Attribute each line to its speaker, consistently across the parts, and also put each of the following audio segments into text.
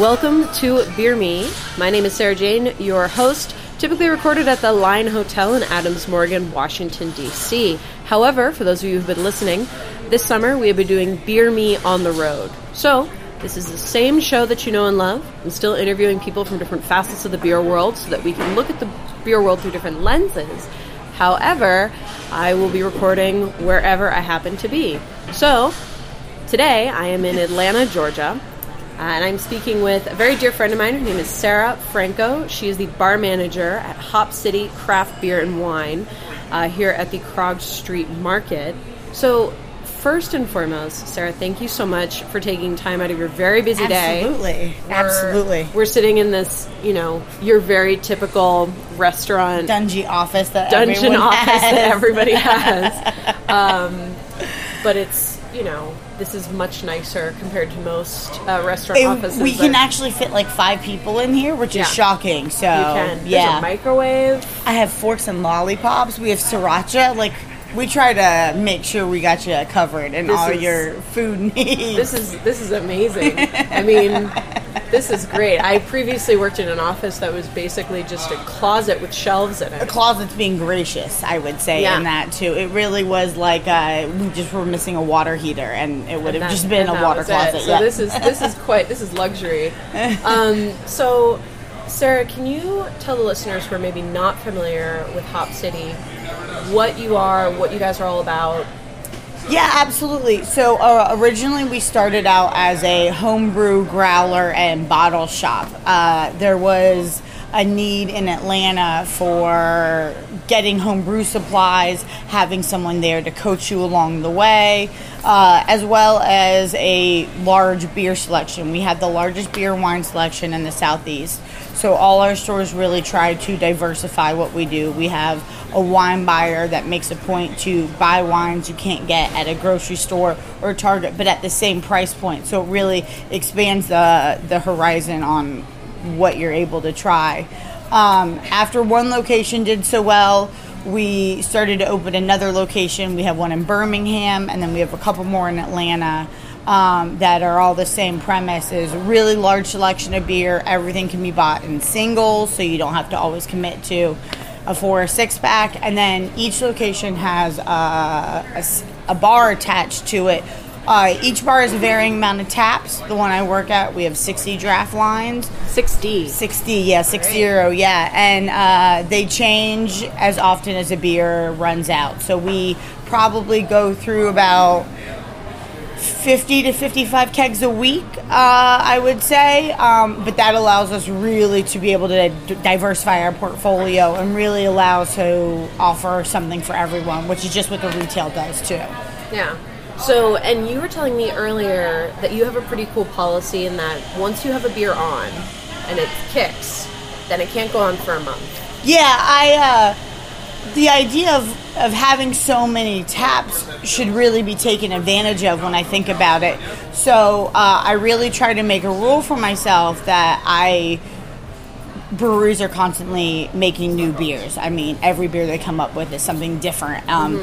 Speaker 1: Welcome to Beer Me. My name is Sarah Jane, your host, typically recorded at the Line Hotel in Adams Morgan, Washington, D.C. However, for those of you who've been listening, this summer we have been doing Beer Me on the road. So, this is the same show that you know and love. I'm still interviewing people from different facets of the beer world so that we can look at the beer world through different lenses. However, I will be recording wherever I happen to be. So, today I am in Atlanta, Georgia, uh, and I'm speaking with a very dear friend of mine. Her name is Sarah Franco. She is the bar manager at Hop City Craft Beer and Wine uh, here at the Krog Street Market. So, first and foremost, Sarah, thank you so much for taking time out of your very busy day.
Speaker 2: Absolutely. Absolutely.
Speaker 1: We're sitting in this, you know, your very typical restaurant
Speaker 2: Dungy office that
Speaker 1: dungeon office
Speaker 2: has.
Speaker 1: that everybody has. um, but it's, you know, this is much nicer compared to most uh, restaurant
Speaker 2: It-
Speaker 1: offices.
Speaker 2: we can actually fit like five people in here, which
Speaker 1: Yeah.
Speaker 2: is shocking. So
Speaker 1: you can. There's
Speaker 2: yeah,
Speaker 1: a microwave.
Speaker 2: I have forks and lollipops. We have sriracha. Like we try to make sure we got you covered in
Speaker 1: This
Speaker 2: all
Speaker 1: is-
Speaker 2: your food needs.
Speaker 1: This is this is amazing. I mean, this is great. I previously worked in an office that was basically just a closet with shelves in it.
Speaker 2: closet's being gracious, I would say,
Speaker 1: Yeah.
Speaker 2: in that too. It really was like uh, we just were missing a water heater, and it would have
Speaker 1: That-
Speaker 2: just been a water
Speaker 1: was it.
Speaker 2: closet.
Speaker 1: So
Speaker 2: yeah.
Speaker 1: this is this is quite this is luxury. Um, so, Sarah, can you tell the listeners who are maybe not familiar with Hop City what you are, what you guys are all about?
Speaker 2: Yeah, absolutely. So uh, originally we started out as a homebrew growler and bottle shop. Uh, there was a need in Atlanta for getting homebrew supplies, having someone there to coach you along the way, uh, as well as a large beer selection. We have the largest beer wine selection in the southeast. So all our stores really try to diversify what we do. We have a wine buyer that makes a point to buy wines you can't get at a grocery store or Target, but at the same price point. So it really expands the the horizon on what you're able to try. Um, after one location did so well, we started to open another location. We have one in Birmingham, and then we have a couple more in Atlanta um, that are all the same premise is really large selection of beer. Everything can be bought in singles so you don't have to always commit to a four or six pack. And then each location has a a, a bar attached to it. Uh, each bar is a varying amount of taps. The one i work at we have 60 draft lines.
Speaker 1: 6D.
Speaker 2: 60 yeah 60 yeah. And uh, they change as often as a beer runs out. So we probably go through about 50 to 55 kegs a week, uh, I would say. Um, but that allows us really to be able to d- diversify our portfolio and really allow to offer something for everyone, which is just what the retail does too.
Speaker 1: Yeah. So, and you were telling me earlier that you have a pretty cool policy in that once you have a beer on and it kicks, then it can't go on for a month.
Speaker 2: Yeah, I. Uh, the idea of, of having so many taps should really be taken advantage of when I think about it. So uh, I really try to make a rule for myself that I breweries are constantly making new beers. I mean, every beer they come up with is something different. Um,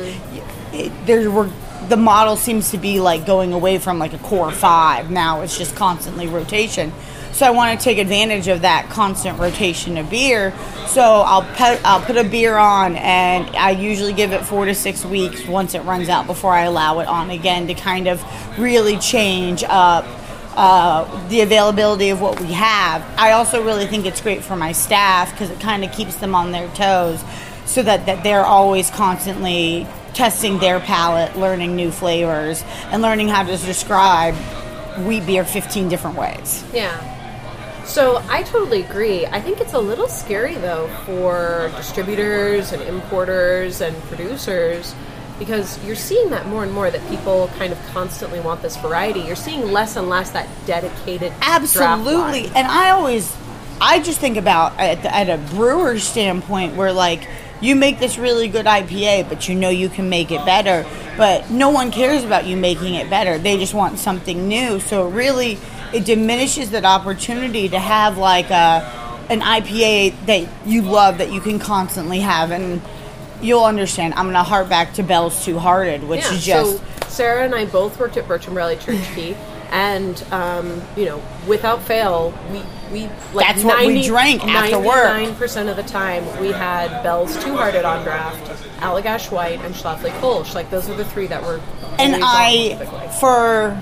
Speaker 2: it, there were the model seems to be like going away from like a core five. Now it's just constantly rotation. So I want to take advantage of that constant rotation of beer. So I'll put I'll put a beer on, and I usually give it four to six weeks once it runs out before I allow it on again to kind of really change up uh, the availability of what we have. I also really think it's great for my staff because it kind of keeps them on their toes so that, that they're always constantly testing their palate, learning new flavors, and learning how to describe wheat beer 15 different ways.
Speaker 1: Yeah. So I totally agree. I think it's a little scary though for distributors and importers and producers because you're seeing that more and more that people kind of constantly want this variety. You're seeing less and less that dedicated
Speaker 2: Absolutely. And I always, I just think about at, the, at a brewer's standpoint where like you make this really good IPA, but you know you can make it better, but no one cares about you making it better. They just want something new. So really, it diminishes that opportunity to have like a an IPA that you love that you can constantly have and. You'll understand. I'm gonna harp back to Bell's Two Hearted, which
Speaker 1: Yeah,
Speaker 2: is just
Speaker 1: so Sarah and I both worked at Birch and Barley Church Key, and um, you know, without fail, we we like
Speaker 2: That's what we drank after work.
Speaker 1: Ninety percent of the time, we had Bell's Two Hearted on draft, Allagash White, and Schlafly Kolsch. Like those are the three that were.
Speaker 2: and I for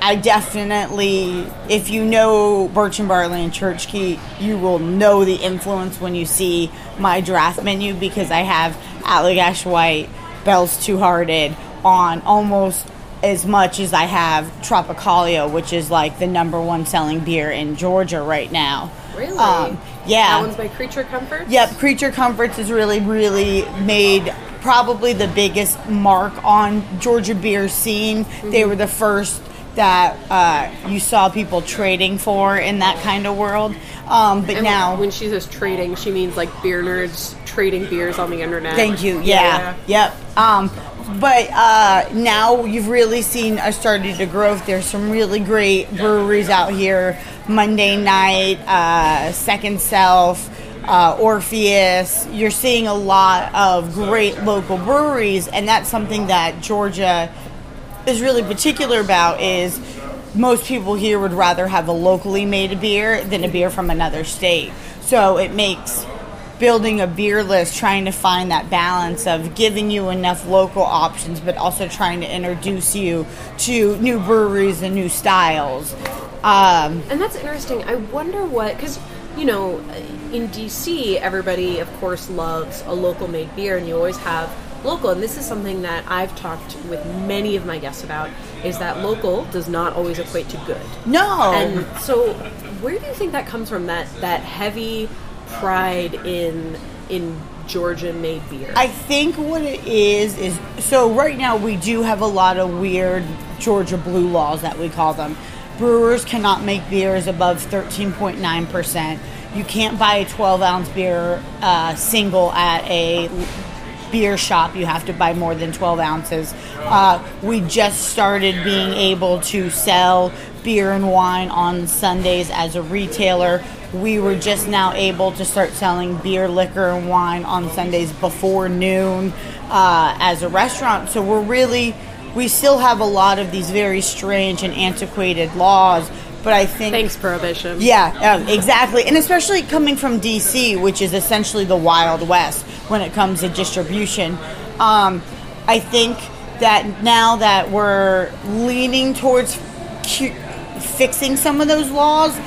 Speaker 2: I definitely if you know Birch and Barley and Church Key, you will know the influence when you see my draft menu because I have Allagash White, Bell's Two Hearted on almost as much as I have Tropicalia, which is like the number one selling beer in Georgia right now.
Speaker 1: really,
Speaker 2: Um, yeah.
Speaker 1: that one's by Creature Comforts.
Speaker 2: Yep, Creature Comforts has really, really made probably the biggest mark on Georgia beer scene. They were the first that uh, you saw people trading for in that kind of world. Um, but
Speaker 1: And
Speaker 2: now,
Speaker 1: when she says trading, she means like beer nerds trading beers on the internet.
Speaker 2: thank you. Yeah, yep. Um, but uh, now you've really seen us started to growth. There's some really great breweries out here. Monday night, uh, Second Self. uh, Orpheus. You're seeing a lot of great local breweries, and that's something that Georgia is really particular about. Is most people here would rather have a locally made beer than a beer from another state. So it makes building a beer list trying to find that balance of giving you enough local options but also trying to introduce you to new breweries and new styles um,
Speaker 1: And that's interesting. I wonder what, because, you know, in DC, everybody, of course, loves a local made beer, and you always have local. And this is something that I've talked with many of my guests about is that local does not always equate to good.
Speaker 2: no
Speaker 1: And so, where do you think that comes from? That that heavy pride in in Georgia made beer.
Speaker 2: I think what it is is so right now we do have a lot of weird Georgia blue laws that we call them. Brewers cannot make beers above 13.9%. You can't buy a 12 ounce beer uh, single at a beer shop. You have to buy more than 12 ounces. Uh, we just started being able to sell beer and wine on Sundays as a retailer. We were just now able to start selling beer, liquor, and wine on Sundays before noon uh, as a restaurant. So we're really, we still have a lot of these very strange and antiquated laws. But I think
Speaker 1: Thanks, Prohibition.
Speaker 2: yeah, um, exactly. And especially coming from DC, which is essentially the Wild West when it comes to distribution. Um, I think that now that we're leaning towards cu- fixing some of those laws,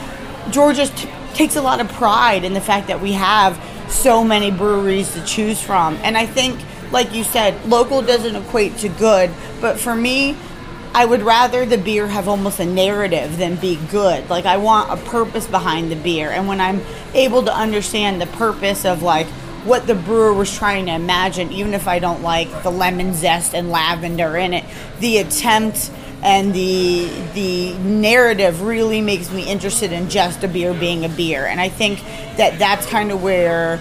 Speaker 2: Georgia t- takes a lot of pride in the fact that we have so many breweries to choose from. And I think, like you said, local doesn't equate to good, but for me, I would rather the beer have almost a narrative than be good. Like I want a purpose behind the beer, and when I'm able to understand the purpose of like what the brewer was trying to imagine, even if I don't like the lemon zest and lavender in it, the attempt and the the narrative really makes me interested in just a beer being a beer. And I think that that's kind of where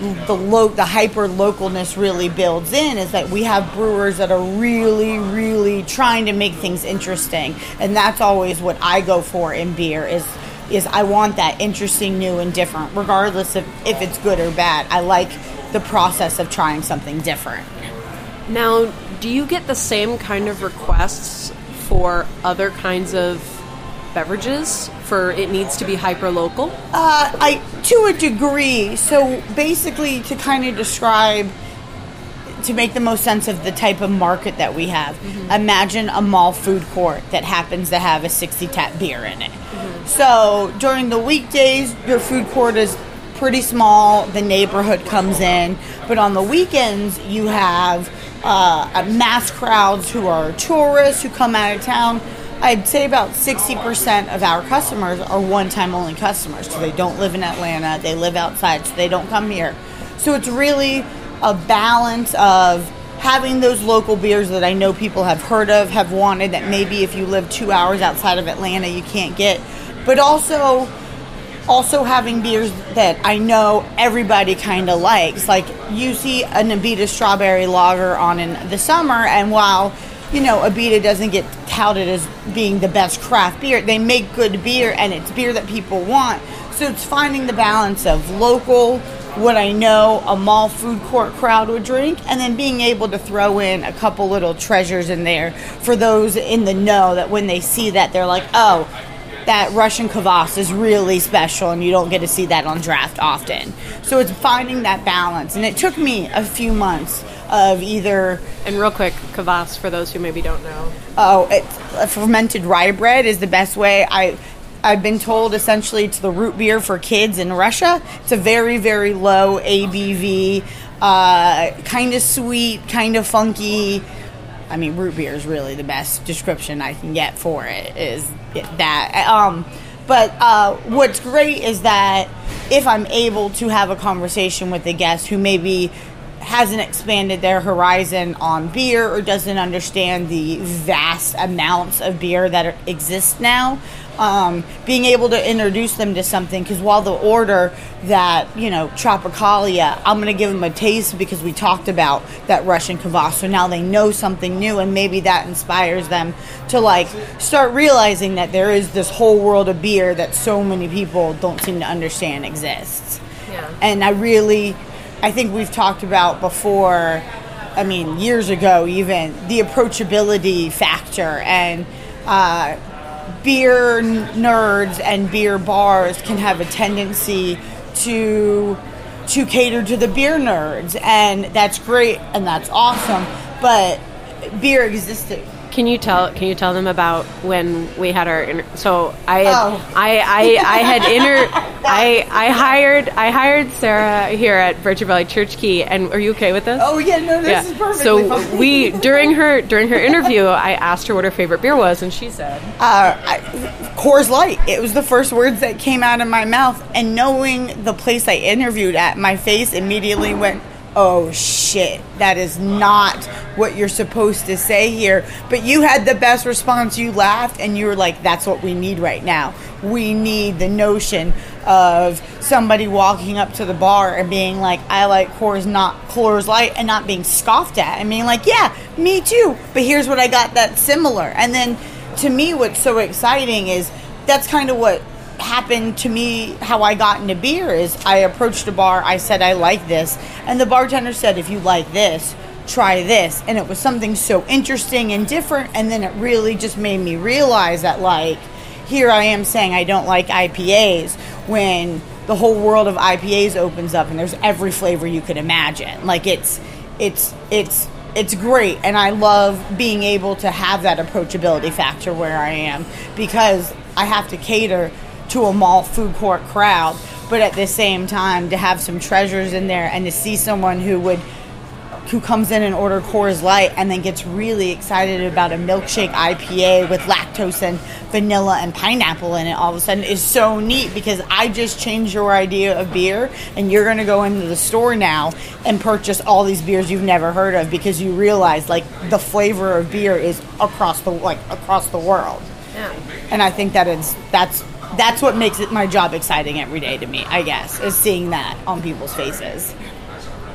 Speaker 2: the lo- the hyper localness really builds in is that we have brewers that are really really trying to make things interesting and that's always what I go for in beer is is I want that interesting new and different regardless of if it's good or bad I like the process of trying something different
Speaker 1: Now, do you get the same kind of requests for other kinds of beverages? For it needs to be hyper local?
Speaker 2: Uh, I to a degree. So basically, to kind of describe, to make the most sense of the type of market that we have, imagine a mall food court that happens to have a sixty tap beer in it. So during the weekdays, your food court is pretty small. The neighborhood comes in, but on the weekends, you have uh, mass crowds who are tourists who come out of town. I'd say about 60% of our customers are one time only customers. So they don't live in Atlanta, they live outside, so they don't come here. So it's really a balance of having those local beers that I know people have heard of, have wanted, that maybe if you live two hours outside of Atlanta you can't get, but also also having beers that I know everybody kind of likes. Like you see an Abita strawberry lager on in the summer, and while you know Abita doesn't get touted as being the best craft beer, they make good beer, and it's beer that people want. So it's finding the balance of local, what I know a mall food court crowd would drink, and then being able to throw in a couple little treasures in there for those in the know that when they see that they're like, oh, that Russian kvass is really special, and you don't get to see that on draft often. So it's finding that balance, and it took me a few months of either
Speaker 1: And real quick, kvass for those who maybe don't know.
Speaker 2: oh, it's, fermented rye bread is the best way. I I've been told essentially it's the root beer for kids in Russia. It's a very very low ABV, uh, kind of sweet, kind of funky. I mean, root beer is really the best description I can get for it. Is that? Um, but uh, what's great is that if I'm able to have a conversation with a guest who maybe hasn't expanded their horizon on beer or doesn't understand the vast amounts of beer that exist now, um, being able to introduce them to something because while they'll order that you know tropicalia i'm going to give them a taste because we talked about that russian kvass so now they know something new and maybe that inspires them to like start realizing that there is this whole world of beer that so many people don't seem to understand exists
Speaker 1: Yeah.
Speaker 2: and i really i think we've talked about before i mean years ago even the approachability factor and uh, beer nerds and beer bars can have a tendency to to cater to the beer nerds and that's great and that's awesome but beer existed
Speaker 1: Can you tell? Can you tell them about when we had our? Inter- so I, had,
Speaker 2: Oh.
Speaker 1: I, I, I had inter. I, I hired, I hired Sarah here at Birch and Barley Church Key, and are you okay with this?
Speaker 2: oh yeah no this is perfectly
Speaker 1: So
Speaker 2: fine.
Speaker 1: we during her during her interview, I asked her what her favorite beer was, and she said,
Speaker 2: uh, I, Coors Light. It was the first words that came out of my mouth, and knowing the place I interviewed at, my face immediately went, "Oh shit, that is not what you're supposed to say here." But you had the best response. You laughed, and you were like, "That's what we need right now. We need the notion of somebody walking up to the bar and being like, "I like Coors, not Coors Light," and not being scoffed at, and being like, "Yeah, me too." But here's what I got that's similar, and then to me, what's so exciting is that's kind of what happened to me how I got into beer is I approached a bar, I said I like this, and the bartender said if you like this, try this. And it was something so interesting and different and then it really just made me realize that like here I am saying I don't like IPAs when the whole world of IPAs opens up and there's every flavor you could imagine. Like it's it's it's it's great and I love being able to have that approachability factor where I am because I have to cater to a mall food court crowd, but at the same time to have some treasures in there and to see someone who would who comes in and order Coors Light and then gets really excited about a milkshake IPA with lactose and vanilla and pineapple in it all of a sudden is so neat because I just changed your idea of beer and you're going to go into the store now and purchase all these beers you've never heard of because you realize like the flavor of beer is across the like across the world.
Speaker 1: "Yeah."
Speaker 2: And I think that is that's that's what makes it my job exciting every day to me, I guess, is seeing that on people's faces.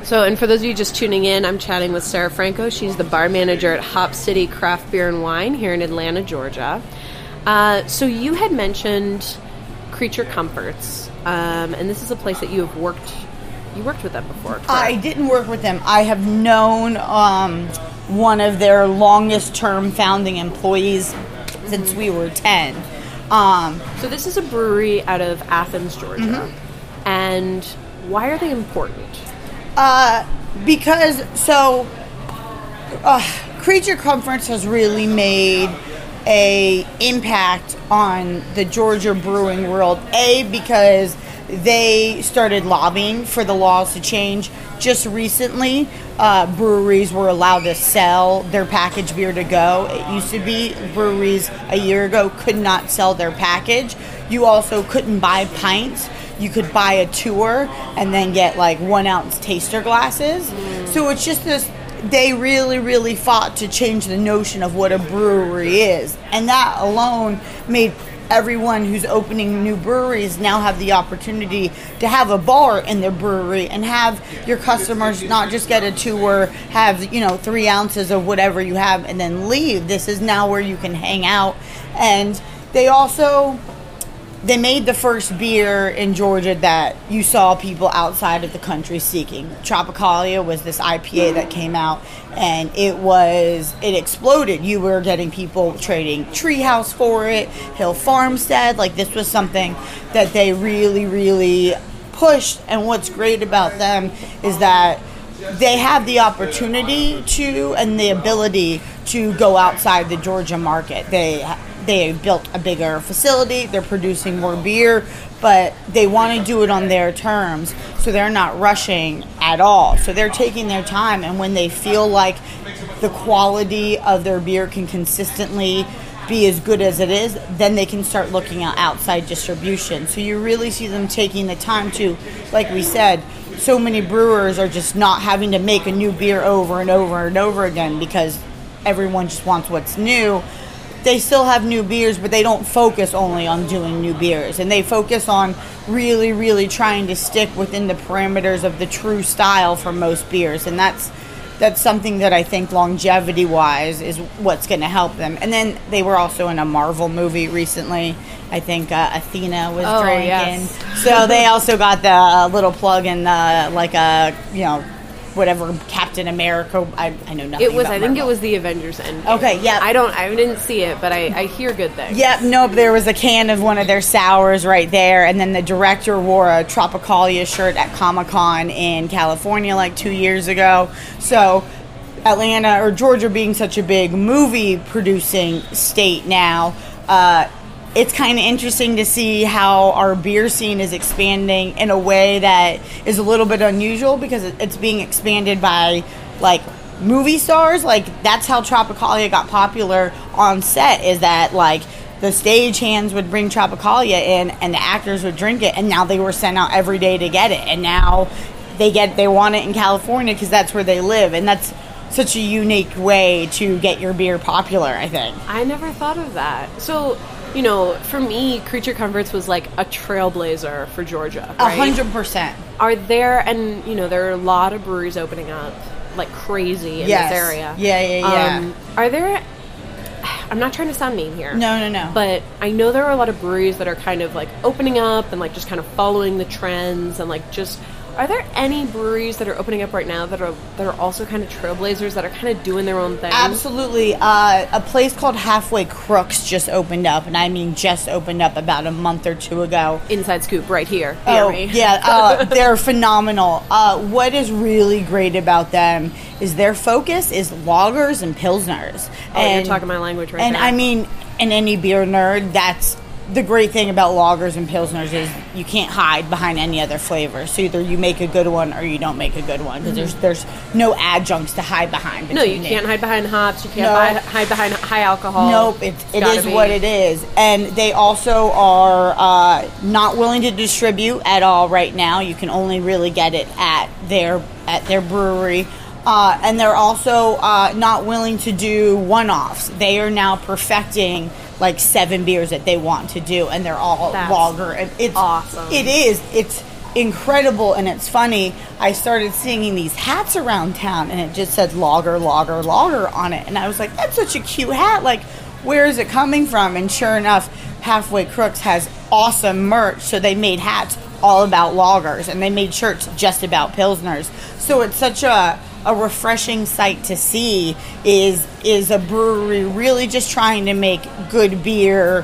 Speaker 1: So, and for those of you just tuning in, I'm chatting with Sarah Franco. She's the bar manager at Hop City Craft Beer and Wine here in Atlanta, Georgia. Uh, so, you had mentioned Creature Comforts, um, and this is a place that you have worked. You worked with them before. correct?
Speaker 2: I didn't work with them. I have known um, one of their longest term founding employees since we were 10. Um,
Speaker 1: So, this is a brewery out of Athens, Georgia, and why are they important?
Speaker 2: uh, because, so, uh, Creature Comforts has really made a impact on the Georgia brewing world. A because they started lobbying for the laws to change. Just recently, uh, breweries were allowed to sell their packaged beer to go. It used to be breweries a year ago could not sell their package. You also couldn't buy pints. You could buy a tour and then get like one ounce taster glasses. So it's just this they really, really fought to change the notion of what a brewery is. And that alone made everyone who's opening new breweries now have the opportunity to have a bar in their brewery and have your customers not just get a tour, have, you know, three ounces of whatever you have and then leave. This is now where you can hang out. And they also they made the first beer in Georgia that you saw people outside of the country seeking. Tropicalia was this IPA that came out and it was it exploded. You were getting people trading Treehouse for it, Hill Farmstead, like this was something that they really really pushed and what's great about them is that they have the opportunity to and the ability to go outside the Georgia market. They they built a bigger facility, they're producing more beer, but they want to do it on their terms. So they're not rushing at all. So they're taking their time and when they feel like the quality of their beer can consistently be as good as it is, then they can start looking at outside distribution. So you really see them taking the time to, like we said, so many brewers are just not having to make a new beer over and over and over again because everyone just wants what's new. They still have new beers, but they don't focus only on doing new beers. And they focus on really, really trying to stick within the parameters of the true style for most beers. And that's that's something that I think longevity wise is what's going to help them. And then they were also in a Marvel movie recently. I think uh, Athena was
Speaker 1: Oh,
Speaker 2: drinking.
Speaker 1: yes.
Speaker 2: So they also got the uh, little plug in the, like a, you know, whatever Captain America. I, I know nothing
Speaker 1: It was. I think it was the Avengers End.
Speaker 2: Okay, yeah.
Speaker 1: I don't. I didn't see it, but I, I hear good things.
Speaker 2: Yep, nope. There was a can of one of their sours right there, and then the director wore a Tropicalia shirt at Comic Con in California like two years ago. So, Atlanta or Georgia being such a big movie producing state now, uh, it's kind of interesting to see how our beer scene is expanding in a way that is a little bit unusual because it's being expanded by like movie stars. Like that's how Tropicalia got popular on set. Is that like the stage hands would bring Tropicalia in and the actors would drink it, and now they were sent out every day to get it, and now they get they want it in California because that's where they live, and that's such a unique way to get your beer popular. I think.
Speaker 1: I never thought of that. So, you know, for me, Creature Comforts was like a trailblazer for Georgia.
Speaker 2: A hundred percent.
Speaker 1: Are there and you know there are a lot of breweries opening up like crazy in
Speaker 2: Yes.
Speaker 1: this area.
Speaker 2: Yeah, yeah, yeah.
Speaker 1: Um, are there? I'm not trying to sound mean here.
Speaker 2: No, no, no.
Speaker 1: But I know there are a lot of breweries that are kind of like opening up and like just kind of following the trends and like just. Are there any breweries that are opening up right now that are that are also kind of trailblazers that are kind of doing their own thing?
Speaker 2: Absolutely. Uh, a place called Halfway Crooks just opened up, and I mean just opened up about a month or two ago.
Speaker 1: Inside scoop right here.
Speaker 2: Oh, yeah, uh, they're phenomenal. Uh, what is really great about them is their focus is lagers and pilsners.
Speaker 1: Oh, you're talking my language right
Speaker 2: And
Speaker 1: there.
Speaker 2: I mean, and any beer nerd, that's the great thing about lagers and pilsners is you can't hide behind any other flavor. So either you make a good one or you don't make a good one because there's there's no adjuncts to hide behind.
Speaker 1: Mm-hmm. No, you can't hide behind hops. You can't hi- hide behind high alcohol.
Speaker 2: Nope, it's, it
Speaker 1: gotta be-
Speaker 2: what it is. And they also are uh, not willing to distribute at all right now. You can only really get it at their at their brewery. Uh, and they're also uh, not willing to do one-offs. They are now perfecting like seven beers that they want to do, and they're all
Speaker 1: That's
Speaker 2: lager. And It's
Speaker 1: awesome.
Speaker 2: It is. It's incredible, and it's funny. I started seeing these hats around town, and it just said lager, lager, lager on it, and I was like, "That's such a cute hat! Like, where is it coming from?" And sure enough, Halfway Crooks has awesome merch, so they made hats all about lagers, and they made shirts just about pilsners. So it's such a a refreshing sight to see is is a brewery really just trying to make good beer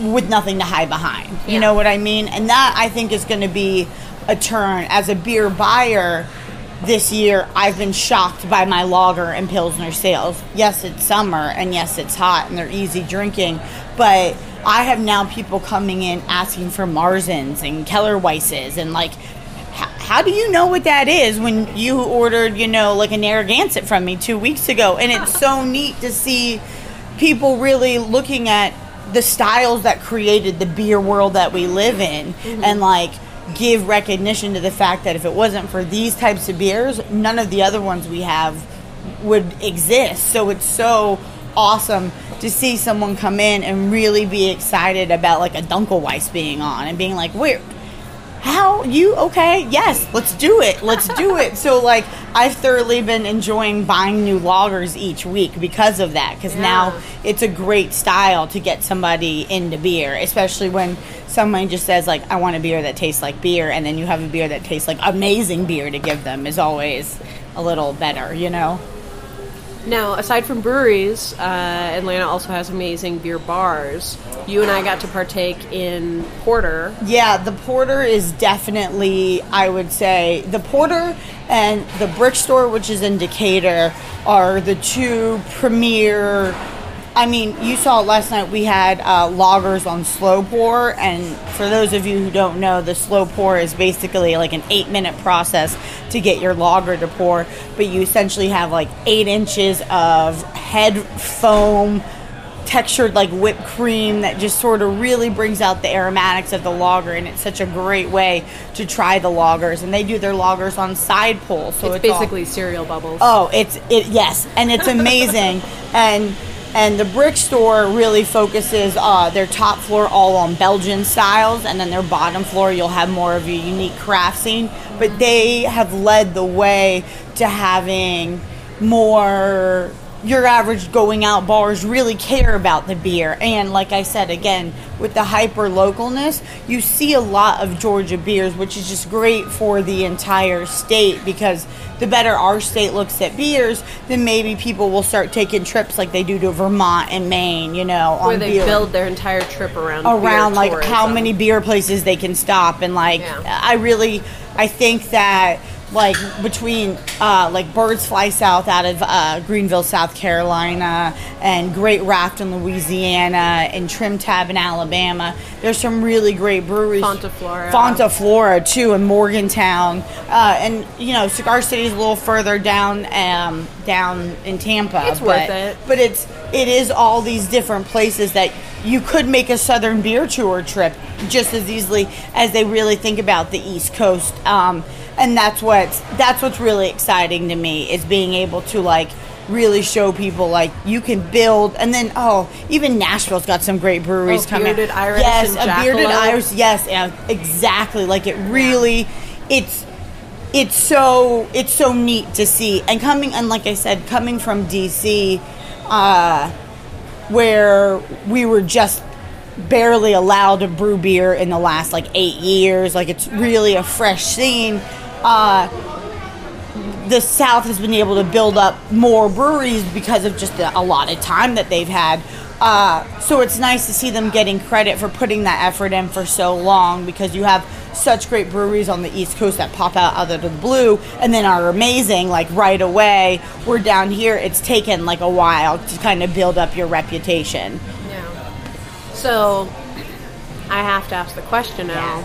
Speaker 2: with nothing to hide behind. You
Speaker 1: Yeah.
Speaker 2: know what I mean? And that I think is going to be a turn as a beer buyer. This year, I've been shocked by my lager and pilsner sales. Yes, it's summer, and yes, it's hot, and they're easy drinking. But I have now people coming in asking for Marzens and Keller Weisses, and like, how do you know what that is when you ordered, you know, like a Narragansett from me two weeks ago? And it's so neat to see people really looking at the styles that created the beer world that we live in mm-hmm. and like give recognition to the fact that if it wasn't for these types of beers, none of the other ones we have would exist. So it's so awesome to see someone come in and really be excited about like a Dunkelweiss being on and being like, where how? You? Okay. Yes. Let's do it. Let's do it. So like i've thoroughly been enjoying buying new lagers each week because of that because
Speaker 1: Yeah.
Speaker 2: now it's a great style to get somebody into beer especially when someone just says like i want a beer that tastes like beer and then you have a beer that tastes like amazing beer to give them is always a little better you know
Speaker 1: Now, aside from breweries, uh, Atlanta also has amazing beer bars. You and I got to partake in Porter.
Speaker 2: Yeah, the porter is definitely, I would say, the porter and the brick store, which is in Decatur, are the two premier. I mean, you saw last night we had uh, lagers on slow pour, and for those of you who don't know, the slow pour is basically like an eight minute process to get your lager to pour, but you essentially have like eight inches of head foam textured like whipped cream that just sort of really brings out the aromatics of the lager and it's such a great way to try the lagers and they do their lagers on side pull so
Speaker 1: It's,
Speaker 2: it's, all-
Speaker 1: basically cereal bubbles.
Speaker 2: oh it's it yes and it's amazing and and the brick store really focuses uh, their top floor all on belgian styles and then their bottom floor you'll have more of a unique craft scene but they have led the way to having more your average going out bars really care about the beer. And like i said again with the hyper localness you see a lot of georgia beers which is just great for the entire state because the better our state looks at beers then maybe people will start taking trips like they do to vermont and maine you know
Speaker 1: where they
Speaker 2: beer
Speaker 1: build their entire trip around
Speaker 2: around like how many beer places they can stop and like
Speaker 1: Yeah.
Speaker 2: i really i think that like between uh, like birds fly south out of uh, greenville south carolina and great raft in louisiana and trim tab in alabama there's some really great breweries
Speaker 1: Fonta Flora.
Speaker 2: fonta flora too in morganton uh, and you know cigar city's a little further down um, down in tampa
Speaker 1: It's
Speaker 2: but,
Speaker 1: worth it.
Speaker 2: but it's it is all these different places that you could make a southern beer tour trip just as easily as they really think about the east coast um, and that's what's that's what's really exciting to me is being able to like really show people like you can build and then oh even nashville's got some great breweries
Speaker 1: Oh,
Speaker 2: coming.
Speaker 1: Bearded Iris
Speaker 2: yes a bearded
Speaker 1: Jackalope.
Speaker 2: iris yes yeah, exactly. Like it really it's it's so it's so neat to see. And coming and like i said coming from dc uh where we were just barely allowed to brew beer in the last like eight years like it's really a fresh scene uh the South has been able to build up more breweries because of just the, a lot of time that they've had. Uh, so it's nice to see them getting credit for putting that effort in for so long because you have such great breweries on the East Coast that pop out out of the blue and then are amazing like right away. We're down here, it's taken like a while to kind of build up your reputation.
Speaker 1: Yeah. So, I have to ask the question now.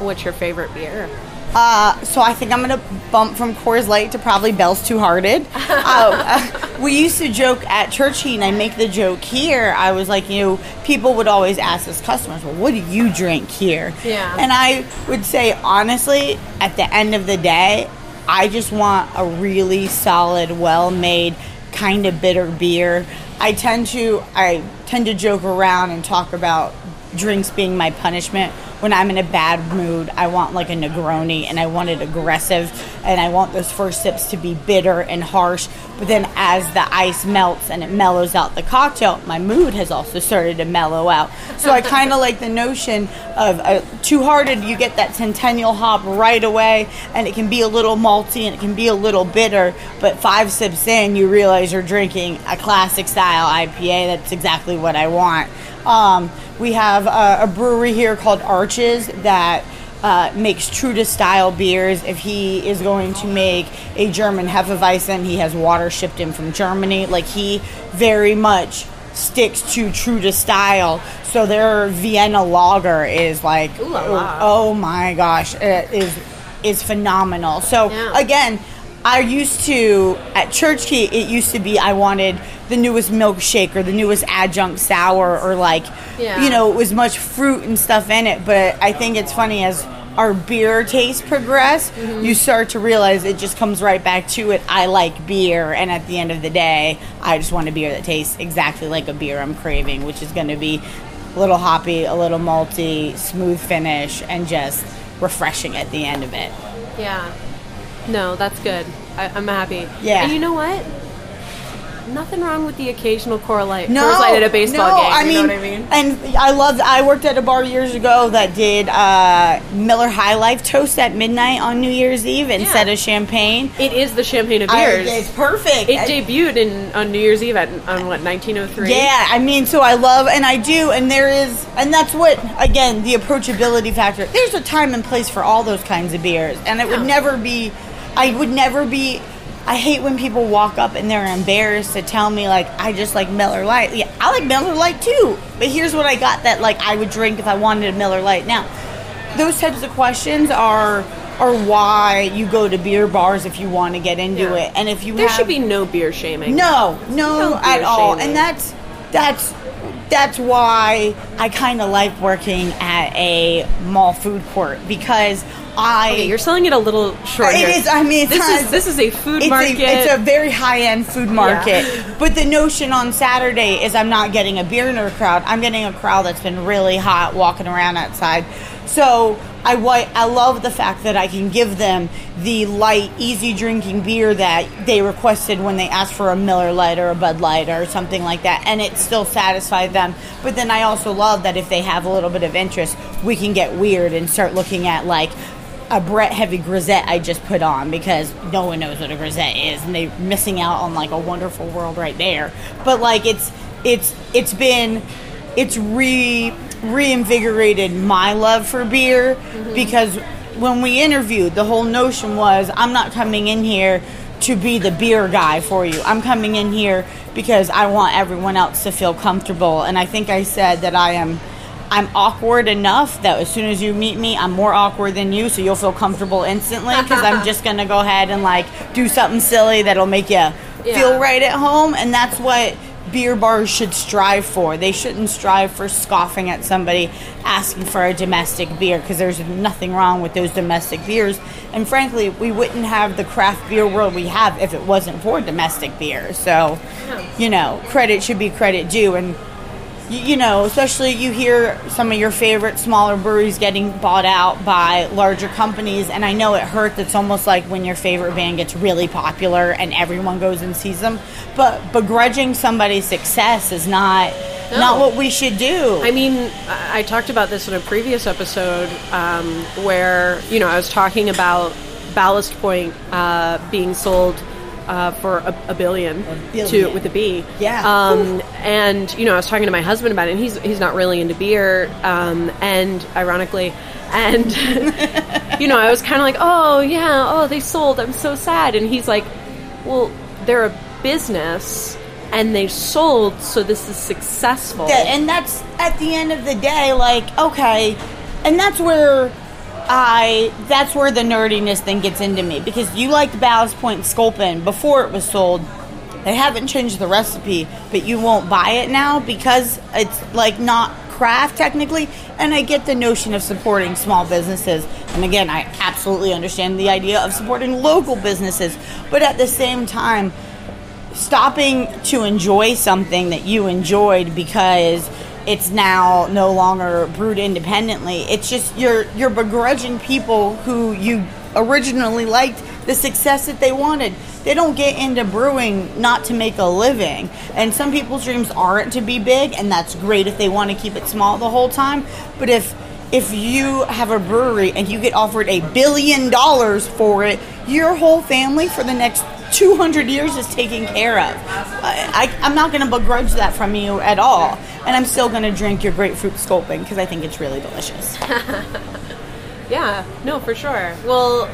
Speaker 1: What's your favorite beer?
Speaker 2: Uh, so I think I'm gonna bump from Coors Light to probably Bell's Two Hearted. uh, we used to joke at Church Key, and I make the joke here. I was like, you know, people would always ask us customers, "Well, what do you drink here?"
Speaker 1: Yeah.
Speaker 2: And I would say, honestly, at the end of the day, I just want a really solid, well-made, kind of bitter beer. I tend to I tend to joke around and talk about drinks being my punishment. When I'm in a bad mood, I want like a Negroni and I want it aggressive and I want those first sips to be bitter and harsh. But then as the ice melts and it mellows out the cocktail, my mood has also started to mellow out. So I kind of like the notion of uh, Two Hearted, you get that Centennial hop right away and it can be a little malty and it can be a little bitter. But five sips in, you realize you're drinking a classic style IPA. That's exactly what I want. Um, we have uh, a brewery here called Arches that uh, makes true to style beers. If he is going to make a German Hefeweizen, he has water shipped in from Germany. Like he very much sticks to true to style. So their Vienna lager is like,
Speaker 1: Ooh la.
Speaker 2: oh my gosh, it is is phenomenal. So
Speaker 1: Yeah.
Speaker 2: again, I used to at Church Key. It used to be I wanted the newest milkshake or the newest adjunct sour or like
Speaker 1: Yeah.
Speaker 2: you know it was much fruit and stuff in it. But I think it's funny as our beer taste progress, mm-hmm. you start to realize it just comes right back to it. I like beer, and at the end of the day, I just want a beer that tastes exactly like a beer I'm craving, which is going to be a little hoppy, a little malty, smooth finish, and just refreshing at the end of it.
Speaker 1: Yeah. No, that's good. I, I'm happy.
Speaker 2: Yeah.
Speaker 1: And you know what? Nothing wrong with the occasional Light.
Speaker 2: No,
Speaker 1: Light at a baseball
Speaker 2: no,
Speaker 1: game.
Speaker 2: I mean,
Speaker 1: I mean?
Speaker 2: and I loved. I worked at a bar years ago that did uh, Miller High Life toast at midnight on New Year's Eve instead
Speaker 1: Yeah.
Speaker 2: of champagne.
Speaker 1: It is the champagne of
Speaker 2: I-
Speaker 1: beers.
Speaker 2: it's perfect.
Speaker 1: it
Speaker 2: I-
Speaker 1: debuted in on New Year's Eve at on what 1903.
Speaker 2: Yeah, I mean, so I love and I do, and there is, and that's what again the approachability factor. There's a time and place for all those kinds of beers, and it would never be. I would never be. I hate when people walk up and they're embarrassed to tell me like I just like Miller Lite. Yeah, I like Miller Lite too, but here's what I got that like I would drink if I wanted a Miller Lite. Now, those types of questions are are why you go to beer bars if you want to get into
Speaker 1: Yeah.
Speaker 2: it, and if you want
Speaker 1: There
Speaker 2: have,
Speaker 1: should be no beer shaming.
Speaker 2: no, no,
Speaker 1: No
Speaker 2: at all.
Speaker 1: shaming.
Speaker 2: And that's that's that's why I kind of like working at a mall food court because I
Speaker 1: Okay, you're selling it a little short.
Speaker 2: it is. I mean, it's
Speaker 1: this
Speaker 2: not-
Speaker 1: is this is a food
Speaker 2: it's
Speaker 1: market.
Speaker 2: A, it's a very high end food market. But the notion on Saturday is I'm not getting a beer nerd crowd. I'm getting a crowd that's been really hot walking around outside. So I I love the fact that I can give them the light, easy drinking beer that they requested when they asked for a Miller Lite or a Bud Light or something like that, and it still satisfied them. But then I also love that if they have a little bit of interest, we can get weird and start looking at like a Brett Heavy Grisette I just put on because no one knows what a Grisette is, and they're missing out on like a wonderful world right there. But like it's it's it's been it's re reinvigorated my love for beer mm-hmm. because when we interviewed, the whole notion was I'm not coming in here to be the beer guy for you. I'm coming in here because I want everyone else to feel comfortable, and I think I said that I am. I'm awkward enough that as soon as you meet me, I'm more awkward than you, so you'll feel comfortable instantly because I'm just gonna go ahead and like do something silly that'll make you feel right at home, and that's what beer bars should strive for. They shouldn't strive for scoffing at somebody asking for a domestic beer because there's nothing wrong with those domestic beers. And frankly, we wouldn't have the craft beer world we have if it wasn't for domestic beer. So, you know, credit should be credit due and you, you know, especially you hear some of your favorite smaller breweries getting bought out by larger companies, and I know it hurts. It's almost like when your favorite band gets really popular and everyone goes and sees them. But begrudging somebody's success is not
Speaker 1: No.
Speaker 2: not what we should do.
Speaker 1: I mean, I I talked about this in a previous episode um, where you know I was talking about Ballast Point uh, being sold uh, for a, a billion, to
Speaker 2: billion.
Speaker 1: with a B.
Speaker 2: Yeah.
Speaker 1: Um, and you know, I was talking to my husband about it, and he's he's not really into beer, um, and ironically, and you know, I was kind of like, oh yeah, oh they sold, I'm so sad, and he's like, well, they're a business. And they sold, so this is successful.
Speaker 2: That- and that's at the end of the day like okay and that's where i that's where the nerdiness thing gets into me because you liked ballast point sculpin before it was sold. They haven't changed the recipe but you won't buy it now because it's like not craft technically and i get the notion of supporting small businesses. And again i absolutely understand the idea of supporting local businesses but at the same time stopping to enjoy something that you enjoyed because it's now no longer brewed independently. It's just you're you're begrudging people who you originally liked the success that they wanted. They don't get into brewing not to make a living. And some people's dreams aren't to be big and that's great if they want to keep it small the whole time. But if if you have a brewery and you get offered a billion dollars for it, your whole family for the next 200 years is taken care of. I, I, I'm not going to begrudge that from you at all. And I'm still going to drink your grapefruit sculpin because I think it's really delicious.
Speaker 1: Yeah, no, for sure. Well,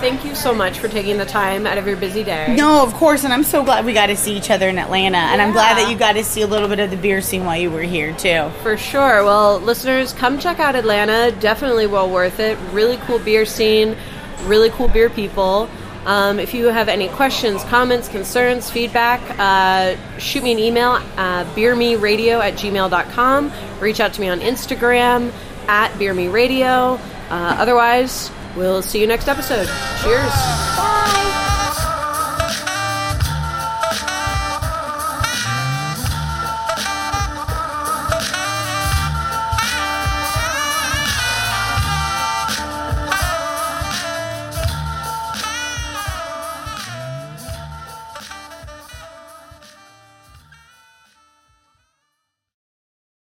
Speaker 1: thank you so much for taking the time out of your busy day.
Speaker 2: No, of course. And I'm so glad we got to see each other in Atlanta. And I'm glad that you got to see a little bit of the beer scene while you were here, too.
Speaker 1: For sure. Well, listeners, come check out Atlanta. Definitely well worth it. Really cool beer scene, really cool beer people. Um, if you have any questions, comments, concerns, feedback, uh, shoot me an email, uh, beermeradio at gmail.com. Reach out to me on Instagram at beermeradio. Uh, otherwise, we'll see you next episode. Cheers.